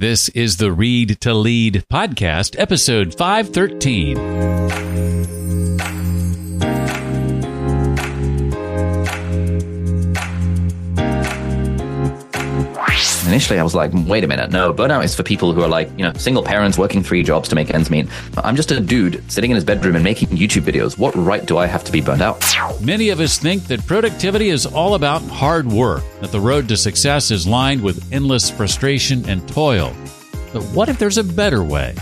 This is the Read to Lead podcast, episode 513. Initially, I was like, wait a minute, no, burnout is for people who are like, you know, single parents working three jobs to make ends meet. I'm just a dude sitting in his bedroom and making YouTube videos. What right do I have to be burnt out? Many of us think that productivity is all about hard work, that the road to success is lined with endless frustration and toil. But what if there's a better way?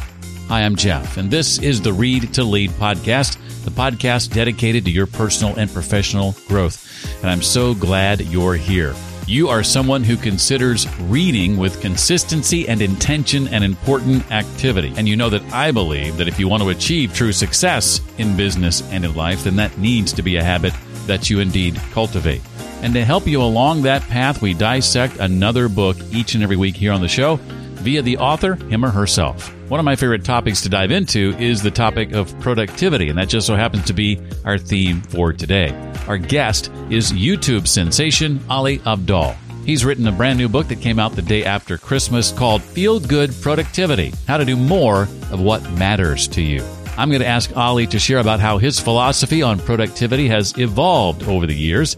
Hi, I'm Jeff, and this is the Read to Lead podcast, the podcast dedicated to your personal and professional growth. And I'm so glad you're here. You are someone who considers reading with consistency and intention an important activity. And you know that I believe that if you want to achieve true success in business and in life, then that needs to be a habit that you indeed cultivate. And to help you along that path, we dissect another book each and every week here on the show via the author, him or herself. One of my favorite topics to dive into is the topic of productivity, and that just so happens to be our theme for today. Our guest is YouTube sensation Ali Abdaal. He's written a brand new book that came out the day after Christmas called Feel Good Productivity How to Do More of What Matters to You. I'm going to ask Ali to share about how his philosophy on productivity has evolved over the years,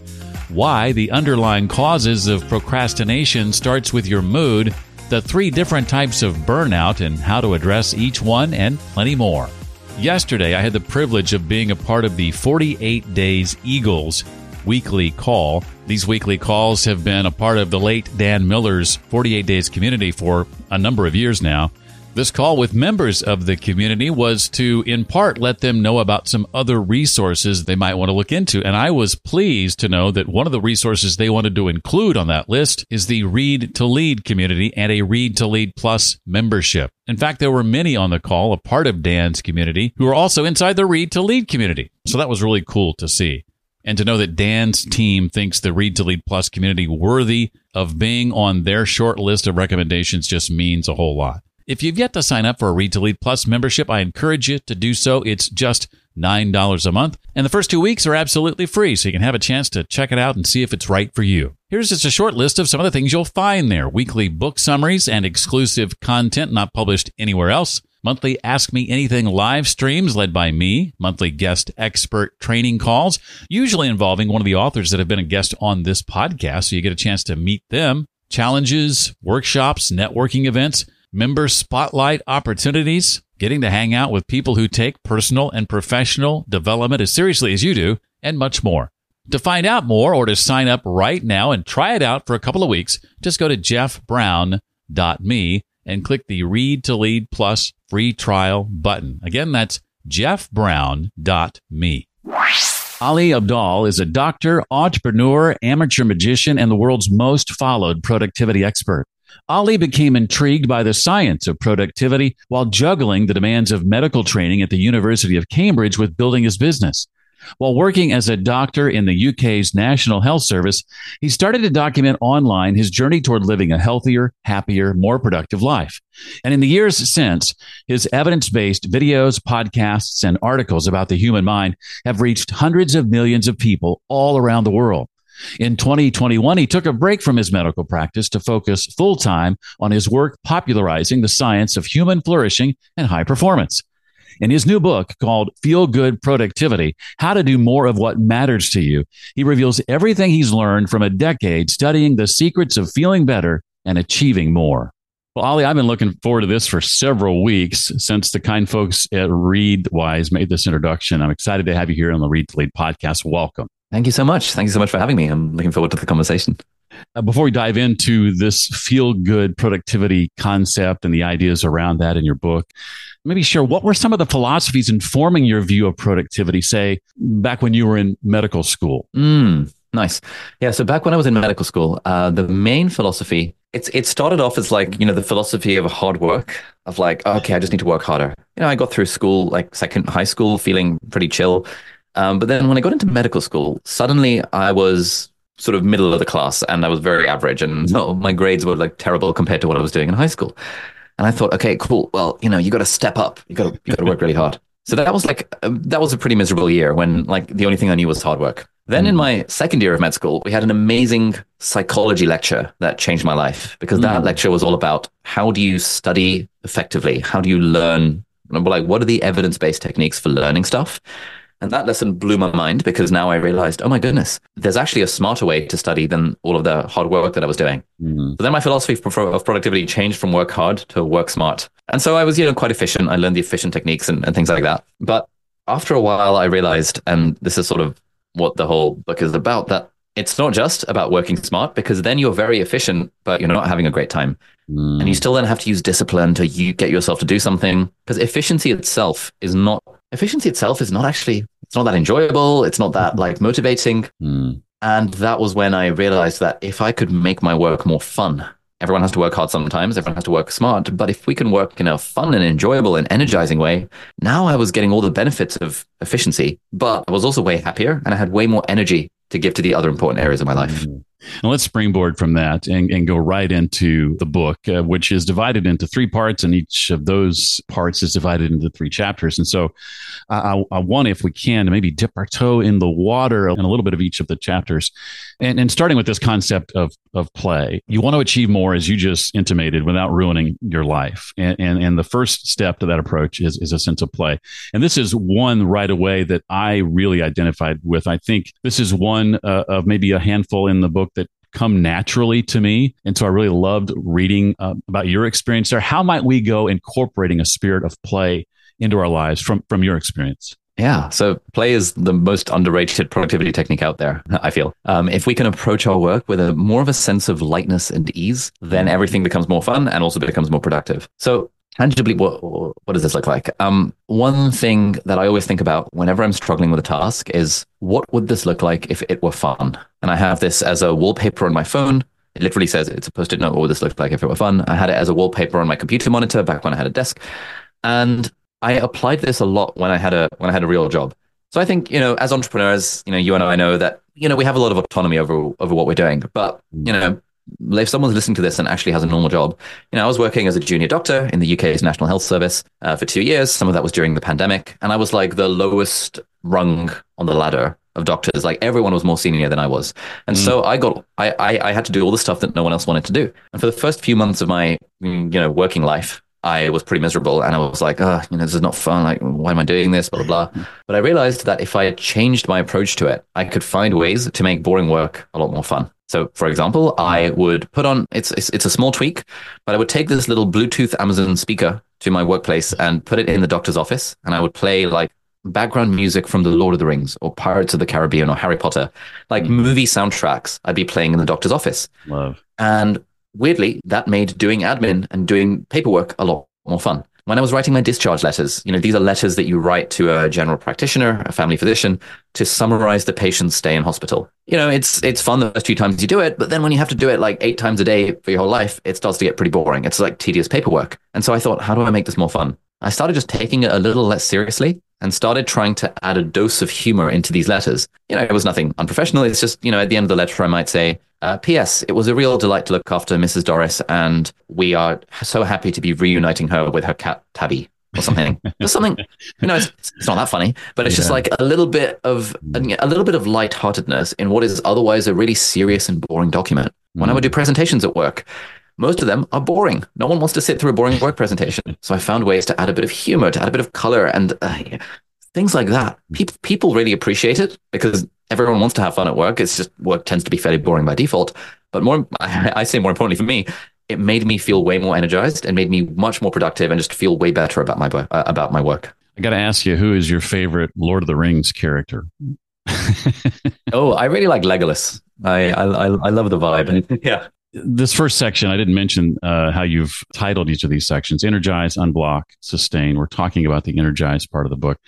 why the underlying causes of procrastination starts with your mood the three different types of burnout and how to address each one, and plenty more. Yesterday, I had the privilege of being a part of the 48 Days Eagles weekly call. These weekly calls have been a part of the late Dan Miller's 48 Days community for a number of years now. This call with members of the community was to, in part, let them know about some other resources they might want to look into. And I was pleased to know that one of the resources they wanted to include on that list is the Read to Lead community and a Read to Lead Plus membership. In fact, there were many on the call, a part of Dan's community, who are also inside the Read to Lead community. So that was really cool to see. And to know that Dan's team thinks the Read to Lead Plus community worthy of being on their short list of recommendations just means a whole lot. If you've yet to sign up for a Read to Lead Plus membership, I encourage you to do so. It's just $9 a month. And the first two weeks are absolutely free, so you can have a chance to check it out and see if it's right for you. Here's just a short list of some of the things you'll find there weekly book summaries and exclusive content not published anywhere else. Monthly Ask Me Anything live streams led by me, monthly guest expert training calls, usually involving one of the authors that have been a guest on this podcast, so you get a chance to meet them, challenges, workshops, networking events member spotlight opportunities, getting to hang out with people who take personal and professional development as seriously as you do, and much more. To find out more or to sign up right now and try it out for a couple of weeks, just go to jeffbrown.me and click the Read to Lead Plus free trial button. Again, that's jeffbrown.me. Ali Abdaal is a doctor, entrepreneur, amateur magician, and the world's most followed productivity expert. Ali became intrigued by the science of productivity while juggling the demands of medical training at the University of Cambridge with building his business. While working as a doctor in the UK's National Health Service, he started to document online his journey toward living a healthier, happier, more productive life. And in the years since, his evidence based videos, podcasts, and articles about the human mind have reached hundreds of millions of people all around the world. In 2021, he took a break from his medical practice to focus full time on his work popularizing the science of human flourishing and high performance. In his new book called Feel Good Productivity How to Do More of What Matters to You, he reveals everything he's learned from a decade studying the secrets of feeling better and achieving more. Well, Ali, I've been looking forward to this for several weeks since the kind folks at Readwise made this introduction. I'm excited to have you here on the Read to Lead podcast. Welcome. Thank you so much. Thank you so much for having me. I'm looking forward to the conversation. Uh, before we dive into this feel good productivity concept and the ideas around that in your book, maybe share what were some of the philosophies informing your view of productivity, say, back when you were in medical school? Mm, nice. Yeah. So back when I was in medical school, uh, the main philosophy, it's, it started off as like, you know, the philosophy of hard work, of like, okay, I just need to work harder. You know, I got through school, like second high school, feeling pretty chill um, but then when I got into medical school, suddenly I was sort of middle of the class and I was very average and so my grades were like terrible compared to what I was doing in high school. And I thought, okay, cool. Well, you know, you got to step up. You got to you got to work really hard. So that was like um, that was a pretty miserable year when like the only thing I knew was hard work. Then in my second year of med school, we had an amazing psychology lecture that changed my life because that lecture was all about how do you study effectively? How do you learn? Like, what are the evidence based techniques for learning stuff? And that lesson blew my mind because now I realized, oh my goodness, there's actually a smarter way to study than all of the hard work that I was doing. Mm-hmm. So then my philosophy of productivity changed from work hard to work smart. And so I was, you know, quite efficient. I learned the efficient techniques and, and things like that. But after a while, I realized, and this is sort of what the whole book is about, that it's not just about working smart because then you're very efficient, but you're not having a great time. Mm. And you still then have to use discipline to you get yourself to do something because efficiency itself is not efficiency itself is not actually it's not that enjoyable it's not that like motivating mm. and that was when i realized that if i could make my work more fun everyone has to work hard sometimes everyone has to work smart but if we can work in a fun and enjoyable and energizing way now i was getting all the benefits of efficiency but i was also way happier and i had way more energy to give to the other important areas of my life mm. And let's springboard from that and, and go right into the book, uh, which is divided into three parts, and each of those parts is divided into three chapters. And so I, I want, if we can, to maybe dip our toe in the water in a little bit of each of the chapters. And, and starting with this concept of, of play, you want to achieve more, as you just intimated, without ruining your life. And, and, and the first step to that approach is, is a sense of play. And this is one right away that I really identified with. I think this is one uh, of maybe a handful in the book that come naturally to me. And so I really loved reading uh, about your experience there. How might we go incorporating a spirit of play into our lives from, from your experience? Yeah. So play is the most underrated productivity technique out there, I feel. Um, if we can approach our work with a more of a sense of lightness and ease, then everything becomes more fun and also becomes more productive. So tangibly what what does this look like um, one thing that i always think about whenever i'm struggling with a task is what would this look like if it were fun and i have this as a wallpaper on my phone it literally says it's a post-it note what would this look like if it were fun i had it as a wallpaper on my computer monitor back when i had a desk and i applied this a lot when i had a when i had a real job so i think you know as entrepreneurs you know you and i know that you know we have a lot of autonomy over over what we're doing but you know if someone's listening to this and actually has a normal job, you know, I was working as a junior doctor in the UK's National Health Service uh, for two years. Some of that was during the pandemic, and I was like the lowest rung on the ladder of doctors. Like everyone was more senior than I was, and mm. so I got I, I I had to do all the stuff that no one else wanted to do. And for the first few months of my mm, you know working life, I was pretty miserable and I was like, oh, you know, this is not fun. Like, why am I doing this? Blah, blah, blah. But I realized that if I had changed my approach to it, I could find ways to make boring work a lot more fun. So, for example, I would put on it's, it's it's a small tweak, but I would take this little Bluetooth Amazon speaker to my workplace and put it in the doctor's office, and I would play like background music from The Lord of the Rings or Pirates of the Caribbean or Harry Potter, like mm. movie soundtracks. I'd be playing in the doctor's office. Love. And weirdly, that made doing admin and doing paperwork a lot more fun when I was writing my discharge letters, you know, these are letters that you write to a general practitioner, a family physician, to summarize the patient's stay in hospital. You know, it's it's fun the first few times you do it, but then when you have to do it like eight times a day for your whole life, it starts to get pretty boring. It's like tedious paperwork. And so I thought, how do I make this more fun? I started just taking it a little less seriously and started trying to add a dose of humor into these letters. You know, it was nothing unprofessional. It's just, you know, at the end of the letter, I might say, uh, P.S. It was a real delight to look after Mrs. Doris, and we are so happy to be reuniting her with her cat Tabby or something. Just something, you know, it's, it's, not that funny, but it's yeah. just like a little bit of a, little bit of lightheartedness in what is otherwise a really serious and boring document. When mm. I would do presentations at work, most of them are boring. No one wants to sit through a boring work presentation. So I found ways to add a bit of humor, to add a bit of color, and uh, things like that. People people really appreciate it because everyone wants to have fun at work. It's just work tends to be fairly boring by default. But more, I say more importantly for me, it made me feel way more energized and made me much more productive and just feel way better about my uh, about my work. I got to ask you, who is your favorite Lord of the Rings character? oh, I really like Legolas. I I, I love the vibe. yeah, this first section, I didn't mention uh, how you've titled each of these sections energize, unblock, sustain. We're talking about the energize part of the book.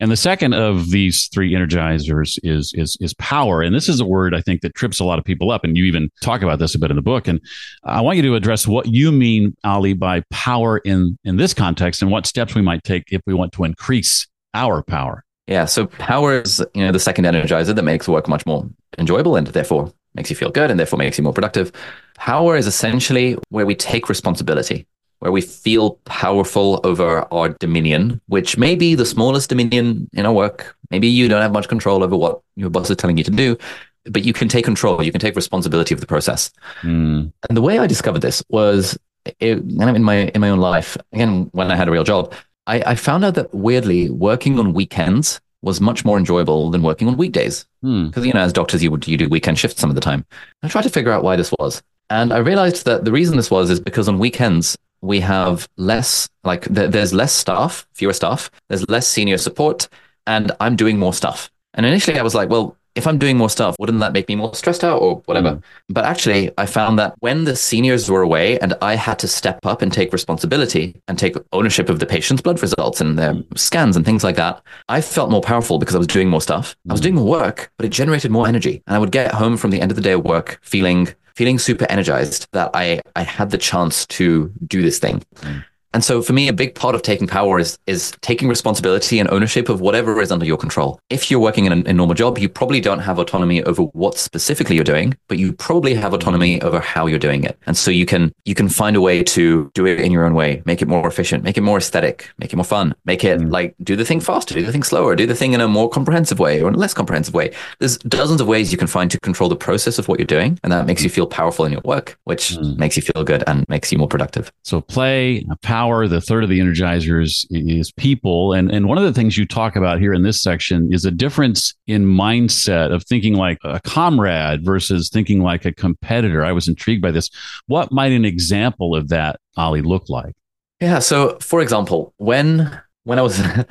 And the second of these three energizers is, is, is power. And this is a word I think that trips a lot of people up. And you even talk about this a bit in the book. And I want you to address what you mean, Ali, by power in, in this context and what steps we might take if we want to increase our power. Yeah. So power is, you know, the second energizer that makes work much more enjoyable and therefore makes you feel good and therefore makes you more productive. Power is essentially where we take responsibility. where we feel powerful over our dominion, which may be the smallest dominion in our work. Maybe you don't have much control over what your boss is telling you to do, but you can take control. You can take responsibility of the process. Mm. And the way I discovered this was it, kind of in my in my own life. Again, when I had a real job, I, I found out that weirdly, working on weekends was much more enjoyable than working on weekdays. Because hmm. you know, as doctors, you would you do weekend shifts some of the time. I tried to figure out why this was, and I realized that the reason this was is because on weekends we have less like th- there's less staff, fewer staff, there's less senior support, and I'm doing more stuff. And initially I was like, well, if I'm doing more stuff, wouldn't that make me more stressed out or whatever? Mm. But actually, I found that when the seniors were away and I had to step up and take responsibility and take ownership of the patient's blood results and their scans and things like that, I felt more powerful because I was doing more stuff. Mm. I was mm. doing more work, but it generated more energy. And I would get home from the end of the day of work feeling feeling super energized that I, I had the chance to do this thing. Mm. And so for me, a big part of taking power is is taking responsibility and ownership of whatever is under your control. If you're working in a, a, normal job, you probably don't have autonomy over what specifically you're doing, but you probably have autonomy over how you're doing it. And so you can you can find a way to do it in your own way, make it more efficient, make it more aesthetic, make it more fun, make it mm. like do the thing faster, do the thing slower, do the thing in a more comprehensive way or in a less comprehensive way. There's dozens of ways you can find to control the process of what you're doing, and that makes you feel powerful in your work, which mm. makes you feel good and makes you more productive. So play, power, the third of the energizers is people. And, and one of the things you talk about here in this section is a difference in mindset of thinking like a comrade versus thinking like a competitor. I was intrigued by this. What might an example of that, Ali, look like? Yeah. So, for example, when when I was when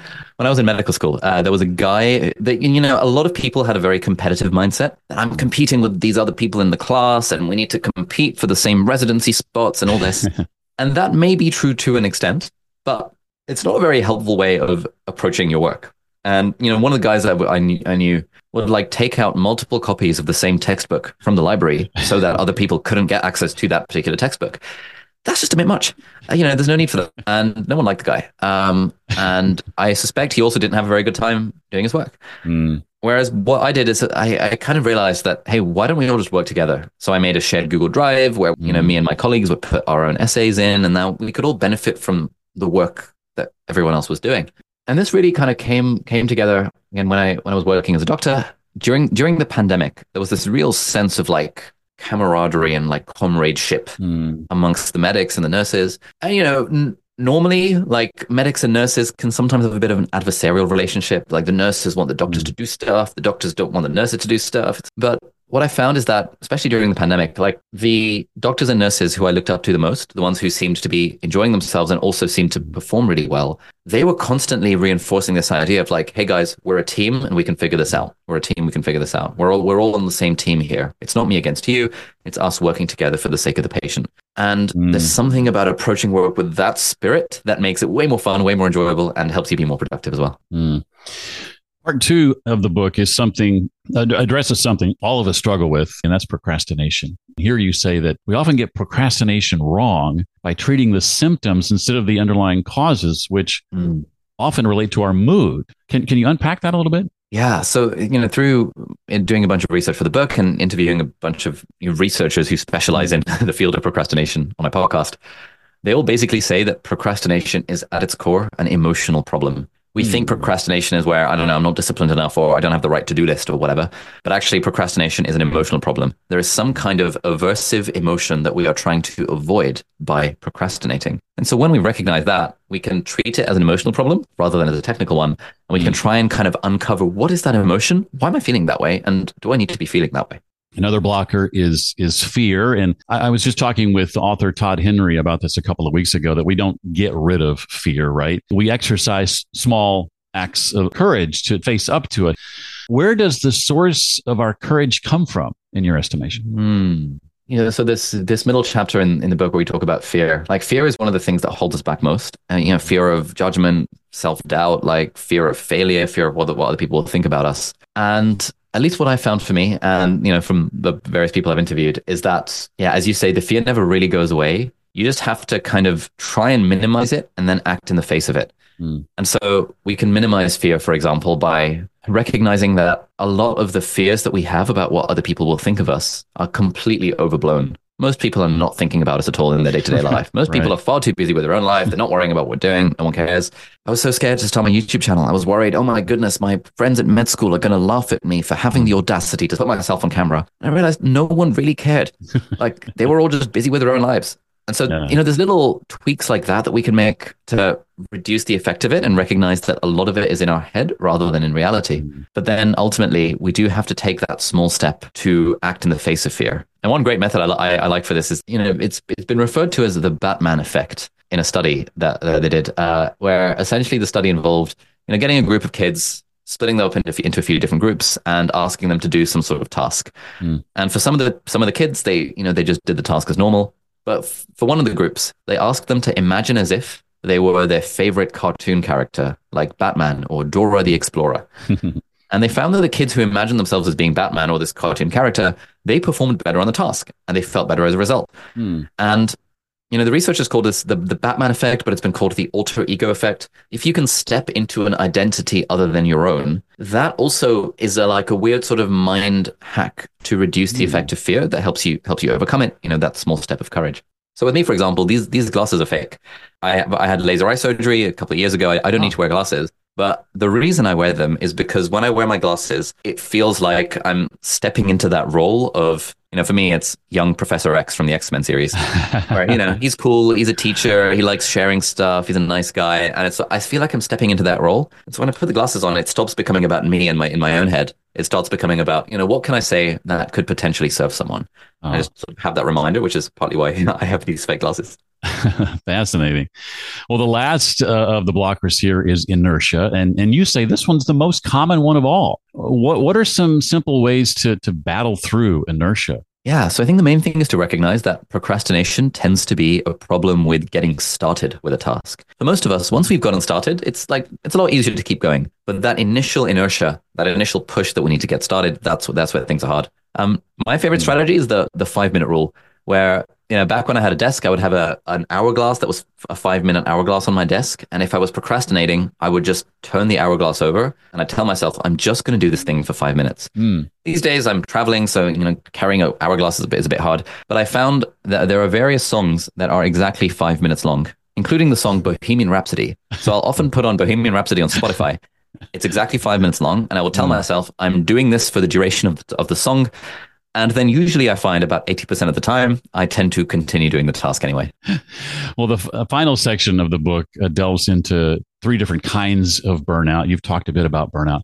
I was in medical school, uh, there was a guy that you know a lot of people had a very competitive mindset. I'm competing with these other people in the class, and we need to compete for the same residency spots and all this. and that may be true to an extent but it's not a very helpful way of approaching your work. And you know, one of the guys that I knew, I knew would like take out multiple copies of the same textbook from the library so that other people couldn't get access to that particular textbook. That's just a bit much. Uh, you know, there's no need for that. And no one liked the guy. Um, and I suspect he also didn't have a very good time doing his work. Mm. Whereas what I did is I, I kind of realized that, hey, why don't we all just work together? So I made a shared Google Drive where, you know, me and my colleagues would put our own essays in and now we could all benefit from the work that everyone else was doing. And this really kind of came came together again when I when I was working as a doctor during during the pandemic. There was this real sense of like camaraderie and like comradeship mm. amongst the medics and the nurses. And you know, normally like medics and nurses can sometimes have a bit of an adversarial relationship. Like the nurses want the doctors mm. to do stuff, the doctors don't want the nurses to do stuff. But what I found is that, especially during the pandemic, like the doctors and nurses who I looked up to the most, the ones who seemed to be enjoying themselves and also seemed to perform really well, they were constantly reinforcing this idea of like, hey guys, we're a team and we can figure this out. We're a team, we can figure this out. We're all we're all on the same team here. It's not me against you. It's us working together for the sake of the patient. And mm. there's something about approaching work with that spirit that makes it way more fun, way more enjoyable, and helps you be more productive as well. Mm. Part two of the book is something, addresses something all of us struggle with, and that's procrastination. Here you say that we often get procrastination wrong by treating the symptoms instead of the underlying causes, which mm. often relate to our mood. Can, can you unpack that a little bit? Yeah. So, you know, through uh, doing a bunch of research for the book and interviewing a bunch of researchers who specialize in the field of procrastination on my podcast, they all basically say that procrastination is at its core an emotional problem. We mm. think procrastination is where, I don't know, I'm not disciplined enough or I don't have the right to do list or whatever. But actually, procrastination is an emotional problem. There is some kind of aversive emotion that we are trying to avoid by procrastinating. And so when we recognize that, we can treat it as an emotional problem rather than as a technical one. And we mm. can try and kind of uncover what is that emotion? Why am I feeling that way? And do I need to be feeling that way? Another blocker is is fear, and I, I, was just talking with author Todd Henry about this a couple of weeks ago. That we don't get rid of fear, right? We exercise small acts of courage to face up to it. Where does the source of our courage come from, in your estimation? Mm. Know, so this this middle chapter in, in the book where we talk about fear, like fear is one of the things that holds us back most. And you know, fear of judgment, self doubt, like fear of failure, fear of what, what other people will think about us. And at least what I found for me, and you know, from the various people I've interviewed, is that yeah, as you say, the fear never really goes away. You just have to kind of try and minimize it and then act in the face of it. Mm. And so we can minimize fear, for example, by recognizing that a lot of the fears that we have about what other people will think of us are completely overblown. Most people are not thinking about us at all in their day to day life. Most people are far too busy with their own life. They're not worrying about what we're doing. No one cares. I was so scared to start my YouTube channel. I was worried, oh my goodness, my friends at med school are going to laugh at me for having the audacity to put myself on camera. And I realized no one really cared. like they were all just busy with their own lives. And so, Yeah. you know, there's little tweaks like that that we can make to reduce the effect of it and recognize that a lot of it is in our head rather than in reality. But then ultimately, we do have to take that small step to act in the face of fear. And one great method I, I, I like for this is, you know, it's it's been referred to as the Batman effect in a study that uh, they did, uh, where essentially the study involved, you know, getting a group of kids, splitting them up into, into a few different groups, and asking them to do some sort of task. Hmm. And for some of the some of the kids, they you know they just did the task as normal. But f- for one of the groups, they asked them to imagine as if they were their favorite cartoon character, like Batman or Dora the Explorer. And they found that the kids who imagined themselves as being Batman or this cartoon character, they performed better on the task and they felt better as a result. Hmm. And you know, the researchers called this the, the Batman effect, but it's been called the alter ego effect. If you can step into an identity other than your own, that also is a, like a weird sort of mind hack to reduce the effect hmm. of fear that helps you helps you overcome it. You know, that small step of courage. So with me, for example, these these glasses are fake. I I had laser eye surgery a couple of years ago. I, I don't oh. need to wear glasses. But the reason I wear them is because when I wear my glasses, it feels like I'm stepping into that role of, you know, for me, it's young Professor X from the X Men series, where, you know, he's cool, he's a teacher, he likes sharing stuff, he's a nice guy. And it's, I feel like I'm stepping into that role. And so when I put the glasses on, it stops becoming about me and my, in my own head. It starts becoming about, you know, what can I say that could potentially serve someone? Oh. I just sort of have that reminder, which is partly why I have these fake glasses. Fascinating. Well, the last uh, of the blockers here is inertia, and and you say this one's the most common one of all. What what are some simple ways to to battle through inertia? Yeah, so I think the main thing is to recognize that procrastination tends to be a problem with getting started with a task. For most of us, once we've gotten started, it's like it's a lot easier to keep going. But that initial inertia, that initial push that we need to get started, that's what that's where things are hard. Um, my favorite strategy is the the five minute rule, where you know back when I had a desk, I would have a an hourglass that was a five minute hourglass on my desk, and if I was procrastinating, I would just turn the hourglass over and I tell myself, I'm just going to do this thing for five minutes. Hmm. These days I'm traveling, so you know carrying a hourglass is a bit is a bit hard. But I found that there are various songs that are exactly five minutes long, including the song Bohemian Rhapsody. So I'll often put on Bohemian Rhapsody on Spotify. It's exactly five minutes long, and I will tell myself I'm doing this for the duration of the, of the song. And then usually I find about 80% of the time, I tend to continue doing the task anyway. Well, the f- uh, final section of the book uh, delves into three different kinds of burnout. You've talked a bit about burnout.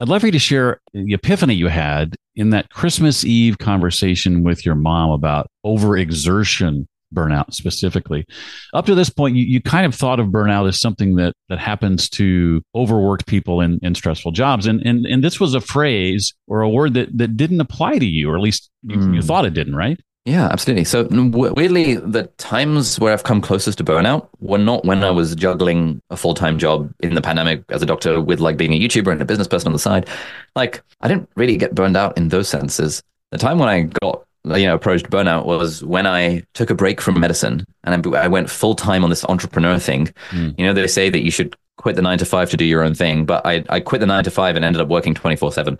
I'd love for you to share the epiphany you had in that Christmas Eve conversation with your mom about overexertion burnout specifically. Up to this point, you, you kind of thought of burnout as something that that happens to overworked people in, in stressful jobs. And, and and this was a phrase or a word that, that didn't apply to you, or at least you, you Mm. thought it didn't, right? Yeah, absolutely. So w- weirdly, the times where I've come closest to burnout were not when I was juggling a full time job in the pandemic as a doctor with like being a YouTuber and a business person on the side. Like I didn't really get burned out in those senses. The time when I got you know approached burnout was when I took a break from medicine and I, I went full time on this entrepreneur thing. Mm. You know, they say that you should quit the nine to five to do your own thing, but I, I quit the nine to five and ended up working 24 seven.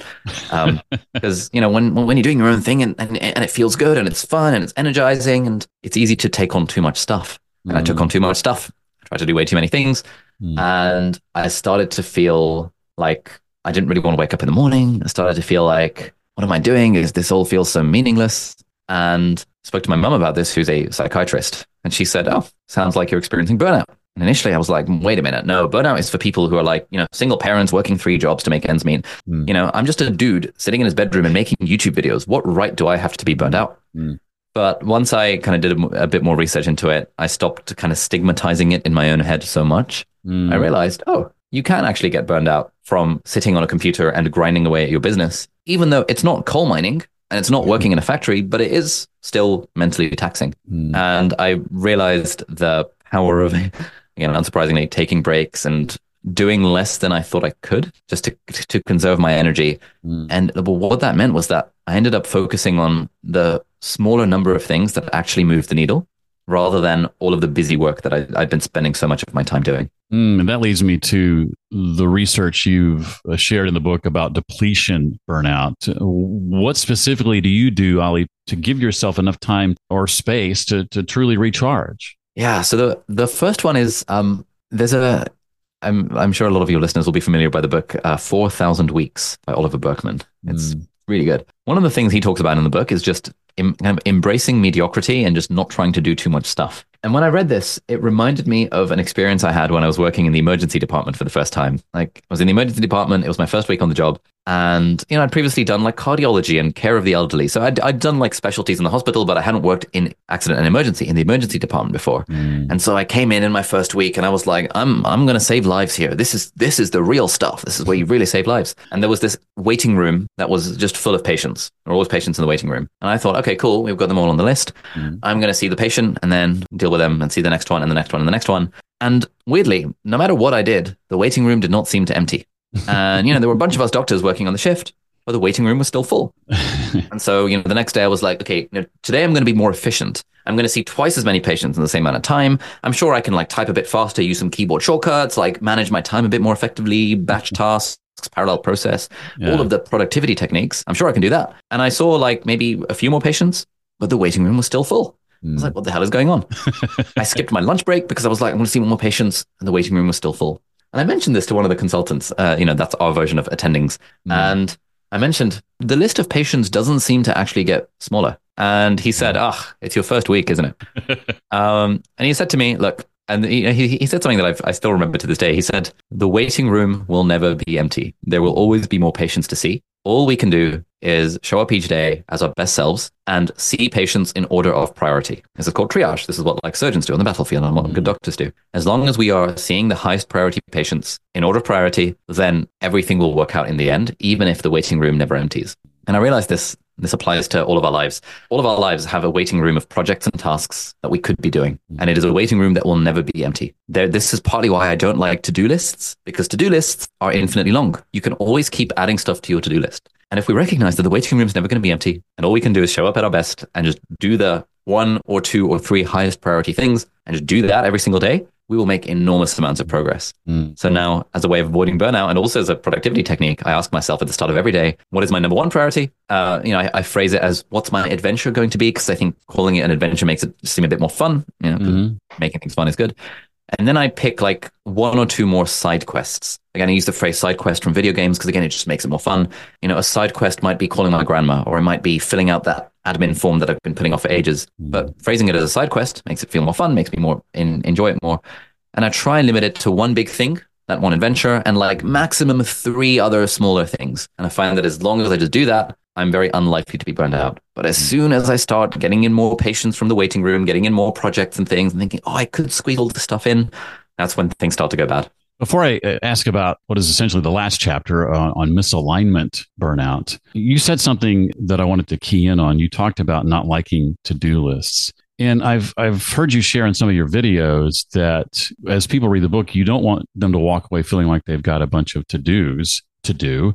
Um, because you know when when you're doing your own thing and, and and it feels good and it's fun and it's energizing and it's easy to take on too much stuff and i took on too much stuff I tried to do way too many things Mm. and i started to feel like i didn't really want to wake up in the morning i started to feel like what am i doing is this all feels so meaningless and spoke to my mum about this who's a psychiatrist and she said oh sounds like you're experiencing burnout and initially i was like wait a minute no burnout is for people who are like you know single parents working three jobs to make ends meet Mm. you know, I'm just a dude sitting in his bedroom and making YouTube videos. What right do I have to be burned out? Mm. But once I kind of did a, a bit more research into it, I stopped kind of stigmatizing it in my own head so much. Mm. I realized, oh, you can actually get burned out from sitting on a computer and grinding away at your business, even though it's not coal mining and it's not working in a factory, but it is still mentally taxing. Mm. And I realized the power of, again, unsurprisingly, taking breaks and doing less than I thought I could just to, to conserve my energy. Mm. And what that meant was that I ended up focusing on the smaller number of things that actually moved the needle rather than all of the busy work that I, I'd been spending so much of my time doing. Mm, and that leads me to the research you've uh, shared in the book about depletion burnout. What specifically do you do, Ali, to give yourself enough time or space to, to truly recharge? Yeah. So the, the first one is um, there's a, I'm, I'm sure a lot of your listeners will be familiar by the book uh, 4,000 Weeks by Oliver Burkeman. It's mm. really good. One of the things he talks about in the book is just em- kind of embracing mediocrity and just not trying to do too much stuff. And when I read this, it reminded me of an experience I had when I was working in the emergency department for the first time. Like, I was in the emergency department. It was my first week on the job. And, you know, I'd previously done like cardiology and care of the elderly. So I'd, I'd done like specialties in the hospital, but I hadn't worked in accident and emergency in the emergency department before. Mm. And so I came in in my first week and I was like, I'm, I'm going to save lives here. This is, this is the real stuff. This is where you really save lives. And there was this waiting room that was just full of patients. There were always patients in the waiting room. And I thought, okay, cool. We've got them all on the list. Mm. I'm going to see the patient and then deal with them and see the next one and the next one and the next one. And weirdly, no matter what I did, the waiting room did not seem to empty. And, you know, there were a bunch of us doctors working on the shift, but the waiting room was still full. and so, you know, the next day I was like, okay, you know, today I'm going to be more efficient. I'm going to see twice as many patients in the same amount of time. I'm sure I can like type a bit faster, use some keyboard shortcuts, like manage my time a bit more effectively, batch mm-hmm. tasks, parallel process, yeah. all of the productivity techniques. I'm sure I can do that. And I saw like maybe a few more patients, but the waiting room was still full. I was like, what the hell is going on? I skipped my lunch break because I was like, I want to see more patients, and the waiting room was still full. And I mentioned this to one of the consultants. Uh, you know, that's our version of attendings. Mm. And I mentioned the list of patients doesn't seem to actually get smaller. And he said, "Ah, oh, it's your first week, isn't it?" um, and he said to me, "Look." And he, he said something that I've, I still remember to this day. He said, The waiting room will never be empty. There will always be more patients to see. All we can do is show up each day as our best selves and see patients in order of priority. This is called triage. This is what like surgeons do on the battlefield and what mm-hmm. good doctors do. As long as we are seeing the highest priority patients in order of priority, then everything will work out in the end, even if the waiting room never empties. And I realized this this applies to all of our lives. All of our lives have a waiting room of projects and tasks that we could be doing. Mm-hmm. And it is a waiting room that will never be empty. There, this is partly why I don't like to do lists, because to do lists are infinitely long. You can always keep adding stuff to your to do list. And if we recognize that the waiting room is never going to be empty and all we can do is show up at our best and just do the one or two or three highest priority things and just do that every single day, we will make enormous amounts of progress. Mm. So now, as a way of avoiding burnout and also as a productivity technique, I ask myself at the start of every day, what is my number one priority? Uh, you know, I, I, phrase it as, what's my adventure going to be? Because I think calling it an adventure makes it seem a bit more fun. You know, mm-hmm. making things fun is good. And then I pick like one or two more side quests. Again, I use the phrase side quest from video games because again, it just makes it more fun. You know, a side quest might be calling my grandma, or it might be filling out that admin form that I've been putting off for ages. Hmm. But phrasing it as a side quest makes it feel more fun, makes me more in, enjoy it more. And I try and limit it to one big thing, that one adventure, and like maximum three other smaller things. And I find that as long as I just do that, I'm very unlikely to be burned out. But as soon as I start getting in more patients from the waiting room, getting in more projects and things, and thinking, oh, I could squeeze all this stuff in, that's when things start to go bad. Before I uh, ask about what is essentially the last chapter on, on, misalignment burnout, you said something that I wanted to key in on. You talked about not liking to do lists. And I've I've heard you share in some of your videos that as people read the book, you don't want them to walk away feeling like they've got a bunch of to dos to do.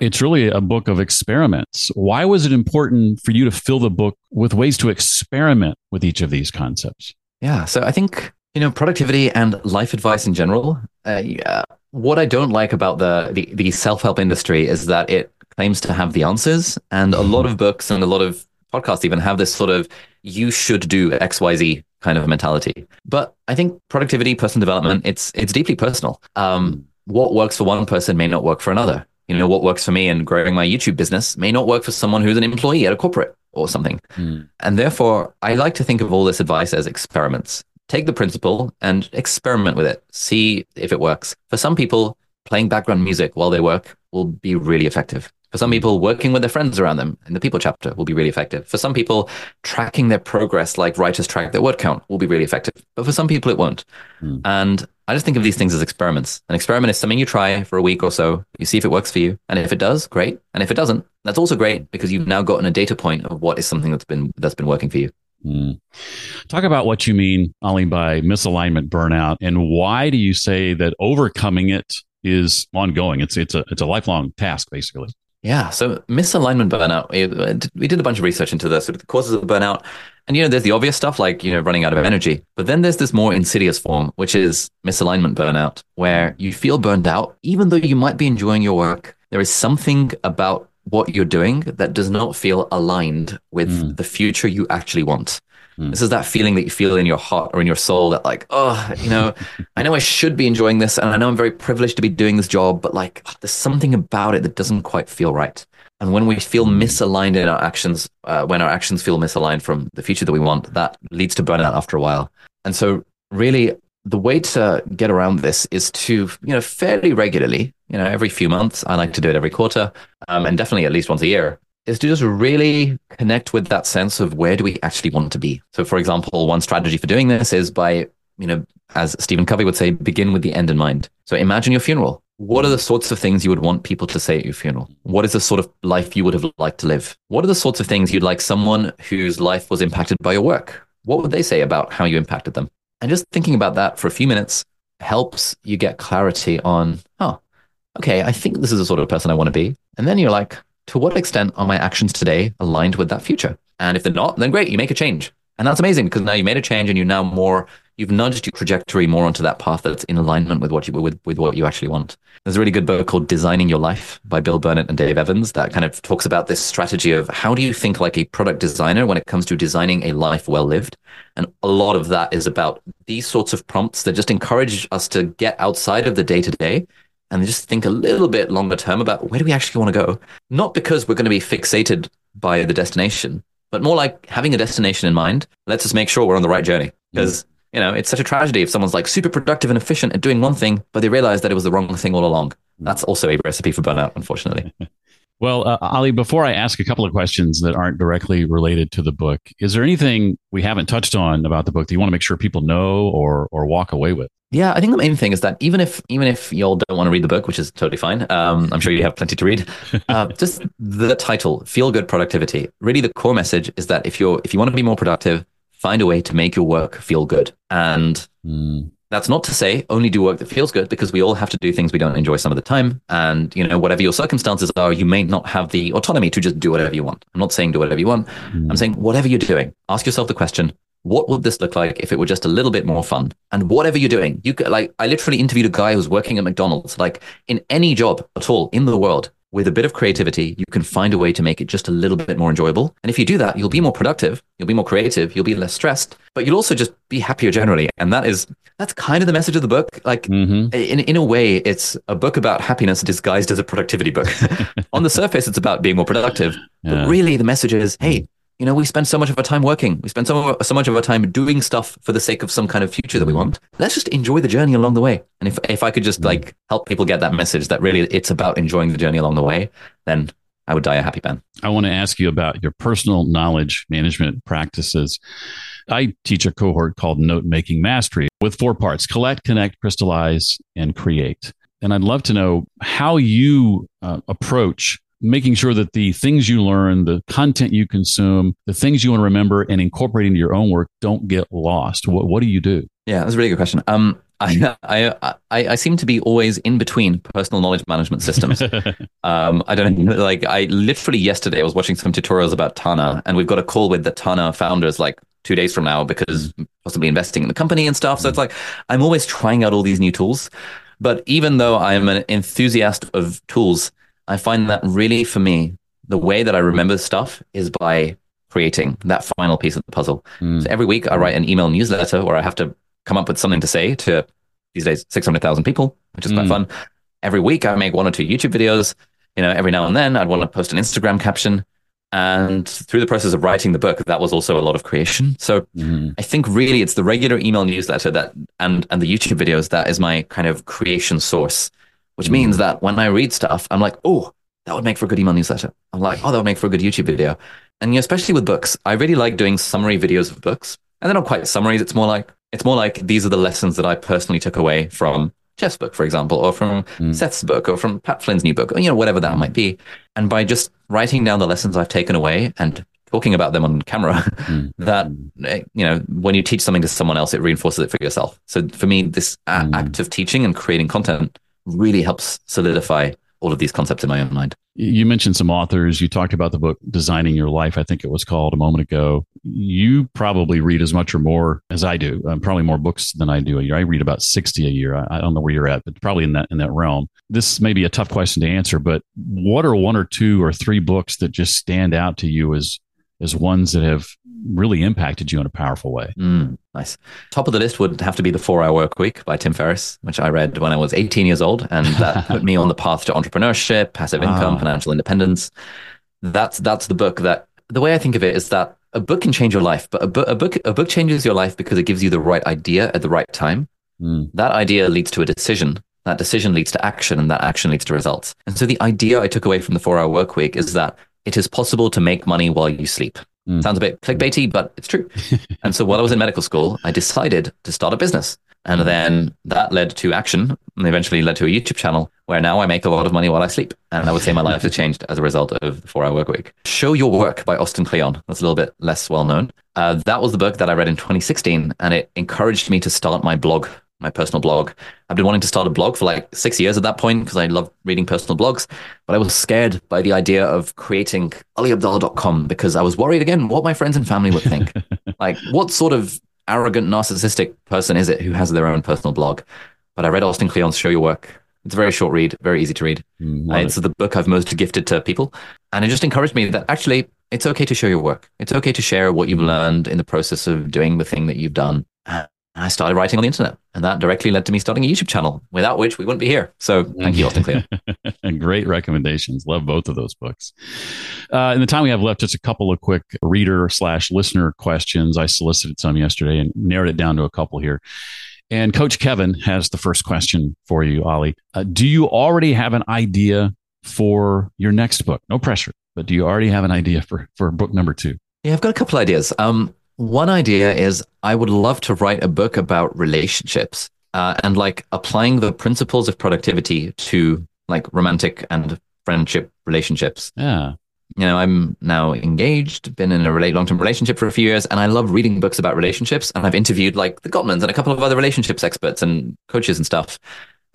It's really a book of experiments. Why was it important for you to fill the book with ways to experiment with each of these concepts? Yeah. So I think, you know, productivity and life advice in general, uh, yeah, what I don't like about the, the, the self help industry is that it claims to have the answers. And a lot of books and a lot of podcasts even have this sort of you should do XYZ kind of mentality. But I think productivity, personal development, it's it's deeply personal. Um, what works for one person may not work for another. You know, what works for me in growing my YouTube business may not work for someone who's an employee at a corporate or something. Mm. And therefore, I like to think of all this advice as experiments. Take the principle and experiment with it. See if it works. For some people, playing background music while they work will be really effective. For some people, working with their friends around them in the people chapter will be really effective. For some people, tracking their progress like writers track their word count will be really effective. But for some people, it won't. Mm. And I just think of these things as experiments. An experiment is something you try for a week or so. You see if it works for you. And if it does, great. And if it doesn't, that's also great because you've now gotten a data point of what is something that's been that's been working for you. Mm. Talk about what you mean, Ali, by misalignment burnout, and why do you say that overcoming it is ongoing? It's it's a it's a lifelong task, basically. Yeah. So misalignment burnout, we did a bunch of research into the sort of the causes of burnout. And, you know, there's the obvious stuff like, you know, running out of energy. But then there's this more insidious form, which is misalignment burnout, where you feel burned out, even though you might be enjoying your work. There is something about what you're doing that does not feel aligned with mm. the future you actually want. Mm. This is that feeling that you feel in your heart or in your soul that, like, oh, you know, I know I should be enjoying this and I know I'm very privileged to be doing this job, but like, oh, there's something about it that doesn't quite feel right. And when we feel misaligned in our actions, uh, when our actions feel misaligned from the future that we want, that leads to burnout after a while. And so, really, the way to get around this is to, you know, fairly regularly, you know, every few months, I like to do it every quarter, um, and definitely at least once a year, is to just really connect with that sense of where do we actually want to be. So, for example, one strategy for doing this is by, you know, as Stephen Covey would say, begin with the end in mind. So, imagine your funeral. What are the sorts of things you would want people to say at your funeral? What is the sort of life you would have liked to live? What are the sorts of things you'd like someone whose life was impacted by your work? What would they say about how you impacted them? And just thinking about that for a few minutes helps you get clarity on, oh, okay, I think this is the sort of person I want to be. And then you're like, to what extent are my actions today aligned with that future? And if they're not, then great, you make a change. And that's amazing because now you made a change and you're now more, you've nudged your trajectory more onto that path that's in alignment with what you, with, with what you actually want. There's a really good book called Designing Your Life by Bill Burnett and Dave Evans that kind of talks about this strategy of how do you think like a product designer when it comes to designing a life well lived? And a lot of that is about these sorts of prompts that just encourage us to get outside of the day to day and just think a little bit longer term about where do we actually want to go? Not because we're going to be fixated by the destination, but more like having a destination in mind. Let's just make sure we're on the right journey mm. because. You know, it's such a tragedy if someone's like super productive and efficient at doing one thing, but they realize that it was the wrong thing all along. That's also a recipe for burnout, unfortunately. Well, uh, Ali, before I ask a couple of questions that aren't directly related to the book, is there anything we haven't touched on about the book that you want to make sure people know or or walk away with? Yeah, I think the main thing is that even if even if y'all don't want to read the book, which is totally fine, um, I'm sure you have plenty to read. Uh, just the title, "Feel Good Productivity." Really, the core message is that if you're if you want to be more productive, find a way to make your work feel good, and mm. That's not to say only do work that feels good because we all have to do things we don't enjoy some of the time. And, you know, whatever your circumstances are, you may not have the autonomy to just do whatever you want. I'm not saying do whatever you want. Mm. I'm saying whatever you're doing, ask yourself the question, what would this look like if it were just a little bit more fun? And whatever you're doing, you could, like, I literally interviewed a guy who's working at McDonald's, like in any job at all in the world with a bit of creativity, you can find a way to make it just a little bit more enjoyable. And if you do that, you'll be more productive, you'll be more creative, you'll be less stressed, but you'll also just be happier generally. And that is that's kind of the message of the book. Like mm-hmm. in in a way, it's a book about happiness disguised as a productivity book. On the surface, it's about being more productive, yeah. but really the message is, hey, you know, we spend so much of our time working. We spend so, so much of our time doing stuff for the sake of some kind of future that we want. Let's just enjoy the journey along the way. And if, if I could just like help people get that message that really it's about enjoying the journey along the way, then I would die a happy man. I want to ask you about your personal knowledge management practices. I teach a cohort called Note Making Mastery with four parts collect, connect, crystallize, and create. And I'd love to know how you uh, approach making sure that the things you learn, the content you consume, the things you want to remember and incorporate into your own work don't get lost? What, what do you do? Yeah, that's a really good question. Um, I, I, I, I seem to be always in between personal knowledge management systems. um, I don't know, like I literally yesterday I was watching some tutorials about Tana, and we've got a call with the Tana founders like two days from now because possibly investing in the company and stuff. So it's like I'm always trying out all these new tools. But even though I'm an enthusiast of tools, I find that really for me, the way that I remember stuff is by creating that final piece of the puzzle. Mm. So every week I write an email newsletter where I have to come up with something to say to these days 600,000 people, which is mm. quite fun. Every week I make one or two YouTube videos. You know, every now and then I'd want to post an Instagram caption. And through the process of writing the book, that was also a lot of creation. So mm. I think really it's the regular email newsletter that and and the YouTube videos that is my kind of creation source which means mm. that when I read stuff, I'm like, oh, that would make for a good email newsletter. I'm like, oh, that would make for a good YouTube video. And you know, especially with books, I really like doing summary videos of books. And they're not quite summaries. It's more like it's more like these are the lessons that I personally took away from Jeff's book, for example, or from mm. Seth's book, or from Pat Flynn's new book, or you know, whatever that might be. And by just writing down the lessons I've taken away and talking about them on camera, mm. that eh, you know, when you teach something to someone else, it reinforces it for yourself. So for me, this mm. act of teaching and creating content really helps solidify all of these concepts in my own mind. You mentioned some authors. You talked about the book Designing Your Life, I think it was called a moment ago. You probably read as much or more as I do, um, probably more books than I do a year. I read about 60 a year. I, I don't know where you're at, but probably in that in that realm. This may be a tough question to answer, but what are one or two or three books that just stand out to you as as ones that have really impacted you in a powerful way? Mm, nice. Top of the list would have to be The Four Hour Work Week by Tim Ferriss, which I read when I was 18 years old. And that put me on the path to entrepreneurship, passive income, ah. financial independence. That's, that's the book that, the way I think of it is that a book can change your life, but a, bu- a book, a book changes your life because it gives you the right idea at the right time. Mm. That idea leads to a decision. That decision leads to action, and that action leads to results. And so the idea I took away from the four hour work week is that it is possible to make money while you sleep. Mm. Sounds a bit clickbaity, but it's true. and so while I was in medical school, I decided to start a business. And then that led to action and eventually led to a YouTube channel where now I make a lot of money while I sleep. And I would say my life has changed as a result of the four hour work week. Show Your Work by Austin Kleon. That's a little bit less well known. Uh, that was the book that I read in 2016 and it encouraged me to start my blog my personal blog. I've been wanting to start a blog for like six years at that point because I love reading personal blogs, but I was scared by the idea of creating aliabdaal.com because I was worried again what my friends and family would think. like, what sort of arrogant, narcissistic person is it who has their own personal blog? But I read Austin Kleon's Show Your Work. It's a very short read, very easy to read. Mm, uh, it's it. the book I've most gifted to people. And it just encouraged me that actually it's okay to show your work. It's okay to share what you've learned in the process of doing the thing that you've done. I started writing on the internet, and that directly led to me starting a YouTube channel, without which we wouldn't be here. So thank you, Austin Kleon. Great recommendations. Love both of those books. Uh, in the time we have left, just a couple of quick reader slash listener questions. I solicited some yesterday and narrowed it down to a couple here. And Coach Kevin has the first question for you, Ali. Uh, do you already have an idea for your next book? No pressure, but do you already have an idea for for book number two? Yeah, I've got a couple ideas. Um, one idea is I would love to write a book about relationships uh, and like applying the principles of productivity to like romantic and friendship relationships. Yeah. You know, I'm now engaged, been in a really long-term relationship for a few years, and I love reading books about relationships. And I've interviewed like the Gottmans and a couple of other relationships experts and coaches and stuff.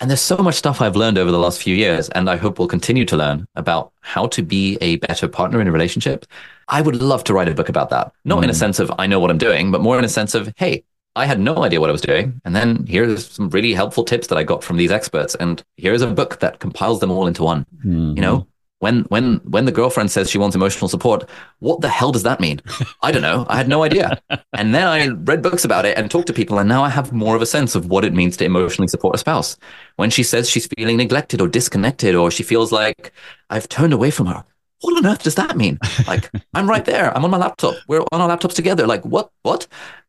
And there's so much stuff I've learned over the last few years, and I hope will continue to learn about how to be a better partner in a relationship. I would love to write a book about that. Not mm. in a mm. sense of I know what I'm doing, but more in a sense of, hey, I had no idea what I was doing. And then here's some really helpful tips that I got from these experts. And here's a book that compiles them all into one. Mm-hmm. You know, when when when the girlfriend says she wants emotional support, what the hell does that mean? I don't know. I had no idea. And then I read books about it and talked to people, and now I have more of a sense of what it means to emotionally support a spouse. When she says she's feeling neglected or disconnected, or she feels like I've turned away from her, what on earth does that mean? Like I'm right there. I'm on my laptop. We're on our laptops together. Like what? What?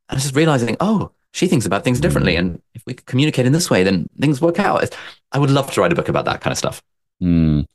And just realizing, oh, she thinks about things differently, and if we communicate in this way, then things work out. I would love to write a book about that kind of stuff. Mm.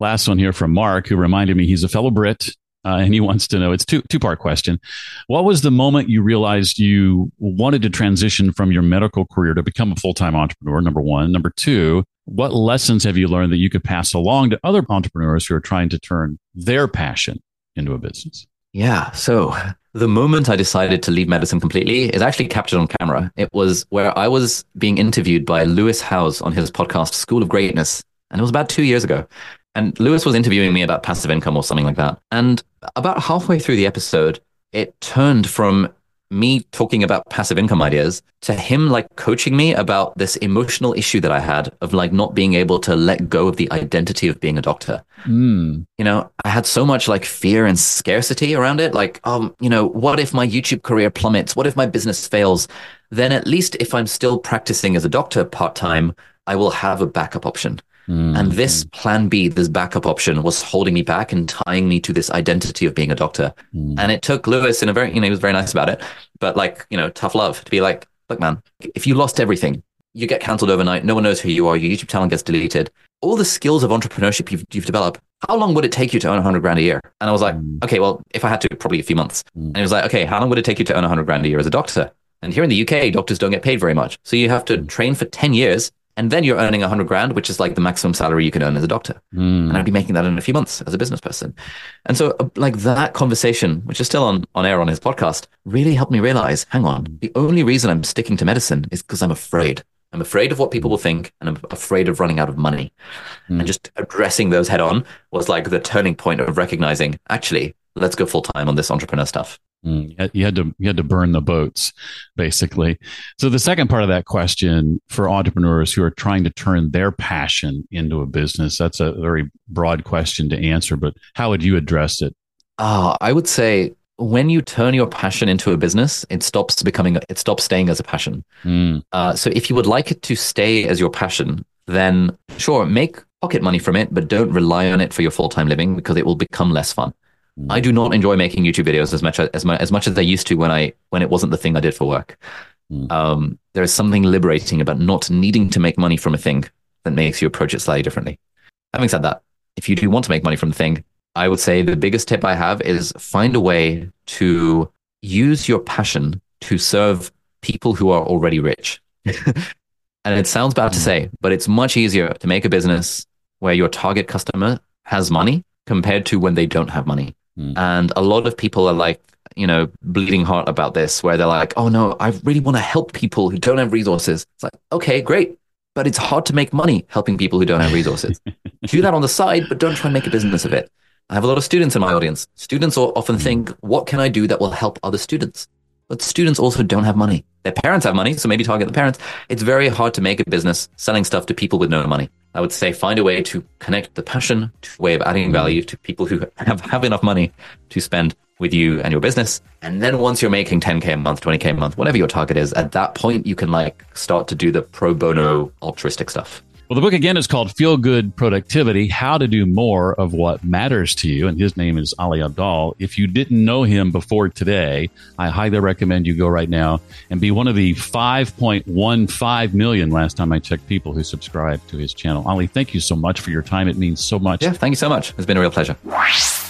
Last one here from Mark, who reminded me he's a fellow Brit. Uh, and he wants to know it's two two part question. What was the moment you realized you wanted to transition from your medical career to become a full time entrepreneur? Number one. Number two, what lessons have you learned that you could pass along to other entrepreneurs who are trying to turn their passion into a business? Yeah. So the moment I decided to leave medicine completely is actually captured on camera. It was where I was being interviewed by Lewis Howes on his podcast, School of Greatness. And it was about two years ago. And Lewis was interviewing me about passive income or something like that. And about halfway through the episode, it turned from me talking about passive income ideas to him like coaching me about this emotional issue that I had of like not being able to let go of the identity of being a doctor. Mm. You know, I had so much like fear and scarcity around it. Like, um, you know, what if my YouTube career plummets? What if my business fails? Then at least if I'm still practicing as a doctor part time, I will have a backup option. Mm-hmm. And this plan B, this backup option was holding me back and tying me to this identity of being a doctor. Mm. And it took Lewis in a very, you know, he was very nice about it, but like, you know, tough love to be like, look, man, if you lost everything, you get cancelled overnight. No one knows who you are. Your YouTube channel gets deleted. All the skills of entrepreneurship you've, you've developed, how long would it take you to earn 100 grand a year? And I was like, mm. okay, well, if I had to, probably a few months. Mm. And he was like, okay, how long would it take you to earn 100 grand a year as a doctor? And here in the UK, doctors don't get paid very much. So you have to mm. train for 10 years and then you're earning 100 grand, which is like the maximum salary you can earn as a doctor. Mm. And I'd be making that in a few months as a business person. And so, uh, like that conversation, which is still on, on air on his podcast, really helped me realize hang on, the only reason I'm sticking to medicine is because I'm afraid. I'm afraid of what people will think, and I'm afraid of running out of money. Mm. And just addressing those head on was like the turning point of recognizing, actually, let's go full time on this entrepreneur stuff. Mm, you had to you had to burn the boats, basically. So the second part of that question for entrepreneurs who are trying to turn their passion into a business, that's a very broad question to answer. But how would you address it? Uh, I would say when you turn your passion into a business, it stops becoming it stops staying as a passion. Mm. Uh, so if you would like it to stay as your passion, then sure, make pocket money from it, but don't rely on it for your full time living because it will become less fun. I do not enjoy making YouTube videos as much as, as much as I used to when I when it wasn't the thing I did for work. Mm. Um, there is something liberating about not needing to make money from a thing that makes you approach it slightly differently. Having said that, if you do want to make money from the thing, I would say the biggest tip I have is find a way to use your passion to serve people who are already rich. and it sounds bad to hmm. say, but it's much easier to make a business where your target customer has money compared to when they don't have money. Mm. And a lot of people are like, you know, bleeding heart about this, where they're like, oh no, I really want to help people who don't have resources. It's like, okay, great. But it's hard to make money helping people who don't have resources. Do that on the side, but don't try and make a business of it. I have a lot of students in my audience. Students often hmm. think, what can I do that will help other students? But students also don't have money. Their parents have money, so maybe target the parents. It's very hard to make a business selling stuff to people with no money. I would say find a way to connect the passion to a way of adding value to people who have, have enough money to spend with you and your business. And then once you're making 10K a month, 20K a month, whatever your target is, at that point, you can like start to do the pro bono altruistic stuff. Well, the book again is called Feel Good Productivity How to Do More of What Matters to You. And his name is Ali Abdaal. If you didn't know him before today, I highly recommend you go right now and be one of the 5.15 million, last time I checked, people who subscribe to his channel. Ali, thank you so much for your time. It means so much. Yeah, thank you so much. It's been a real pleasure.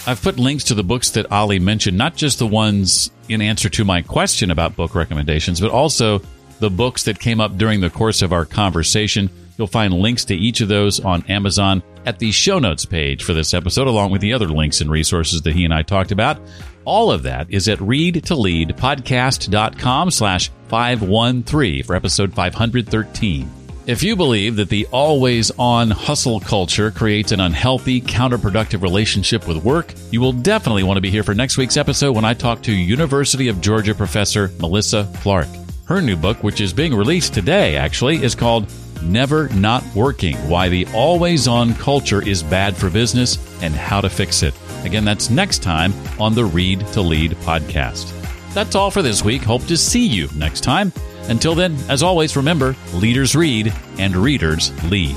I've put links to the books that Ali mentioned, not just the ones in answer to my question about book recommendations, but also the books that came up during the course of our conversation. You'll find links to each of those on Amazon at the show notes page for this episode, along with the other links and resources that he and I talked about. All of that is at readtoleadpodcast.com slash 513 for episode 513. If you believe that the always on hustle culture creates an unhealthy, counterproductive relationship with work, you will definitely want to be here for next week's episode when I talk to University of Georgia professor Malissa Clark. Her new book, which is being released today actually, is called Never Not Working Why the Always On Culture is Bad for Business and How to Fix It. Again, that's next time on the Read to Lead podcast. That's all for this week. Hope to see you next time. Until then, as always, remember leaders read and readers lead.